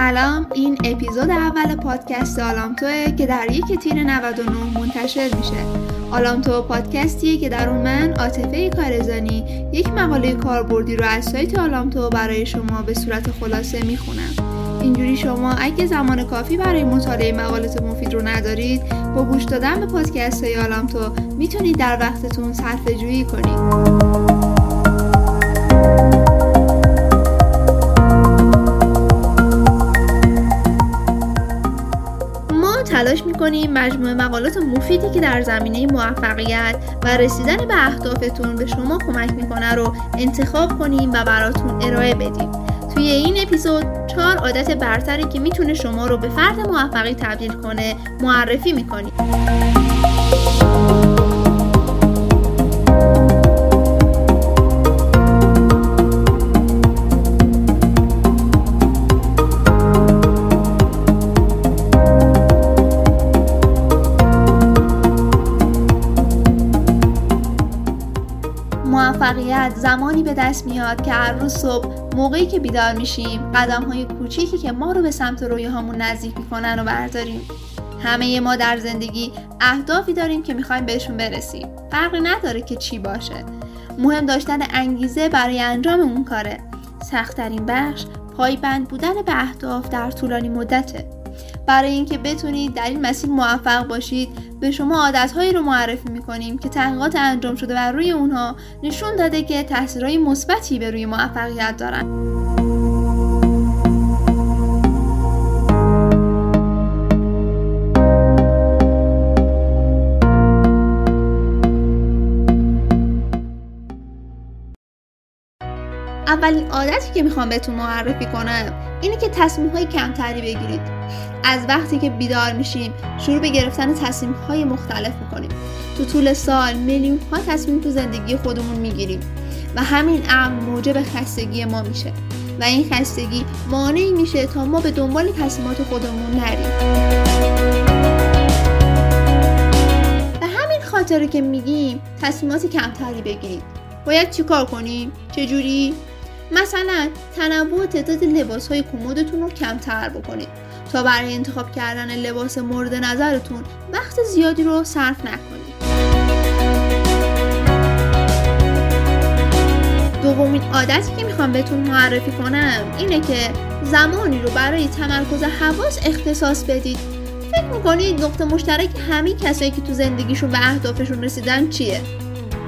سلام. این اپیزود اول پادکست آلامتوه که در یک تیر 99 منتشر میشه. آلامتو پادکستیه که در اون من عاطفه کارزانی یک مقاله کاربردی رو از سایت آلامتو برای شما به صورت خلاصه می‌خونم. اینجوری شما اگه زمان کافی برای مطالعه مقالات مفید رو ندارید با گوش دادن به پادکست های آلامتو می‌تونید در وقتتون صرفه جویی کنید. تلاش می‌کنیم مجموعه مقالات مفیدی که در زمینه موفقیت و رسیدن به اهدافتون به شما کمک می‌کنه رو انتخاب کنیم و براتون ارائه بدیم. توی این اپیزود چهار عادت برتری که می‌تونه شما رو به فرد موفقی تبدیل کنه معرفی می‌کنیم. موفقیت زمانی به دست میاد که هر روز صبح موقعی که بیدار میشیم قدم های کوچیکی که ما رو به سمت رویاهامون نزدیک می‌کنن و برداریم. همه ما در زندگی اهدافی داریم که می‌خوایم بهشون برسیم. فرقی نداره که چی باشه. مهم داشتن انگیزه برای انجام اون کاره. سختترین بخش پایبند بودن به اهداف در طولانی مدته. برای اینکه بتونید در این مسیر موفق باشید. به شما عادتهایی رو معرفی می‌کنیم که تحقیقات انجام شده و روی اونها نشون داده که تاثیرهای مثبتی به روی موفقیت دارن. اولین عادتی که می‌خوام بهتون معرفی کنم اینه که تصمیم های کمتری بگیرید. از وقتی که بیدار میشیم شروع به گرفتن تصمیم های مختلف می‌کنیم. تو طول سال میلیون ها تصمیم تو زندگی خودمون می‌گیریم و همین امر موجب خستگی ما میشه. و این خستگی مانعی میشه تا ما به دنبال تصمیمات خودمون نریم. خاطره که میگیم تصمیمات کمتری بگیرید. باید چیکار کنیم؟ چجوری؟ مثلا تنوع تعداد لباس های کمدتون رو کمتر بکنید. تا برای انتخاب کردن لباس مورد نظرتون وقت زیادی رو صرف نکنید. دومین عادتی که می‌خوام بهتون معرفی کنم اینه که زمانی رو برای تمرکز حواس اختصاص بدید. فکر می‌کنید نقطه مشترک همه کسایی که تو زندگیشون به اهدافشون رسیدن چیه؟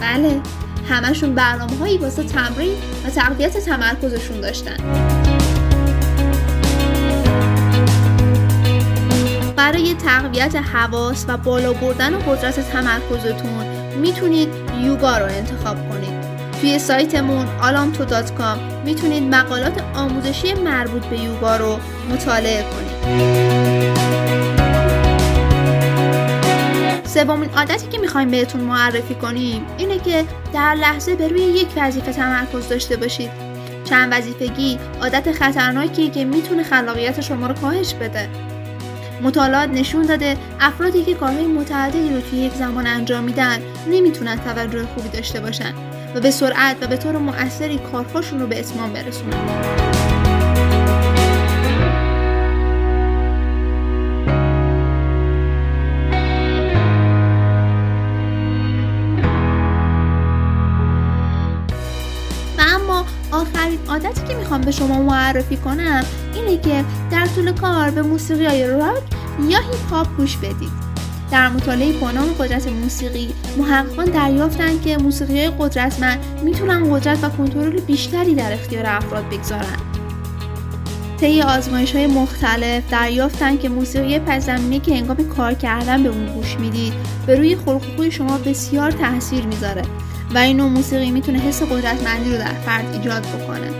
بله همشون برنامه هایی واسه تمرین و تقویت تمرکزشون داشتن. برای تقویت حواس و بالا بردن قدرت تمرکزتون می‌تونید یوگا رو انتخاب کنید. توی سایتمون alamto.com می‌تونید مقالات آموزشی مربوط به یوگا رو مطالعه کنید. سومین عادتی که می‌خوایم بهتون معرفی کنیم اینه که در لحظه به روی یک وظیفه تمرکز داشته باشید. چند وظیفگی عادت خطرناکی که می‌تونه خلاقیت شما رو کاهش بده. مطالعات نشون داده افرادی که کارهای متعددی رو توی یک زمان انجام میدن نمی‌تونن توجه خوبی داشته باشن و به سرعت و به طور مؤثری کارهاشون رو به اتمام برسونن. آخرین عادتی که می‌خوام به شما معرفی کنم اینه که در طول کار به موسیقی های راک یا هیپ هاپ گوش بدید. در مطالعه بانام قدرت موسیقی محققان دریافتند که موسیقی های قدرتمند می‌تونن قدرت و کنترل بیشتری در اختیار افراد بگذارن. طی آزمایش های مختلف دریافتند که موسیقی پس که هنگام کار کردن به اون گوش می‌دید به روی خلق شما بسیار تاثیر می‌ذاره. و این نوع موسیقی می‌تونه حس قدرتمندی رو در فرد ایجاد بکنه.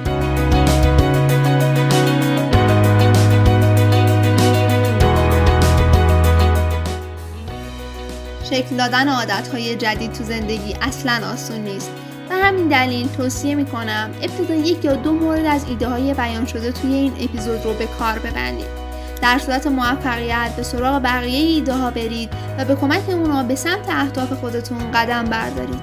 شکل دادن عادتهای جدید تو زندگی اصلا آسون نیست. و همین دلیل توصیه می‌کنم ابتدا یک یا دو مورد از ایده های بیان شده توی این اپیزود رو به کار ببندید. در صورت موفقیت به سراغ بقیه ایده ها برید و به کمک اونا به سمت اهداف خودتون قدم بردارید.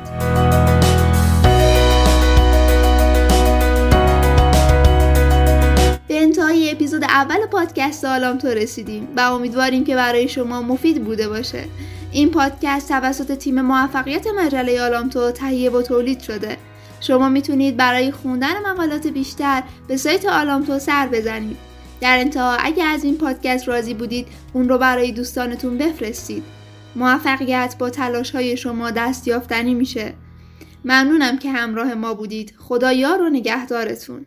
اپیزود اول پادکست آلامتو رسیدیم و امیدواریم که برای شما مفید بوده باشه. این پادکست توسط تیم موفقیت مجله آلامتو تهیه و تولید شده. شما می‌تونید برای خوندن مقالات بیشتر به سایت آلامتو سر بزنید. در انتها اگر از این پادکست راضی بودید اون رو برای دوستانتون بفرستید. موفقیت با تلاش های شما دست یافتنی میشه. ممنونم که همراه ما بودید. خدا یار و نگهدارتون.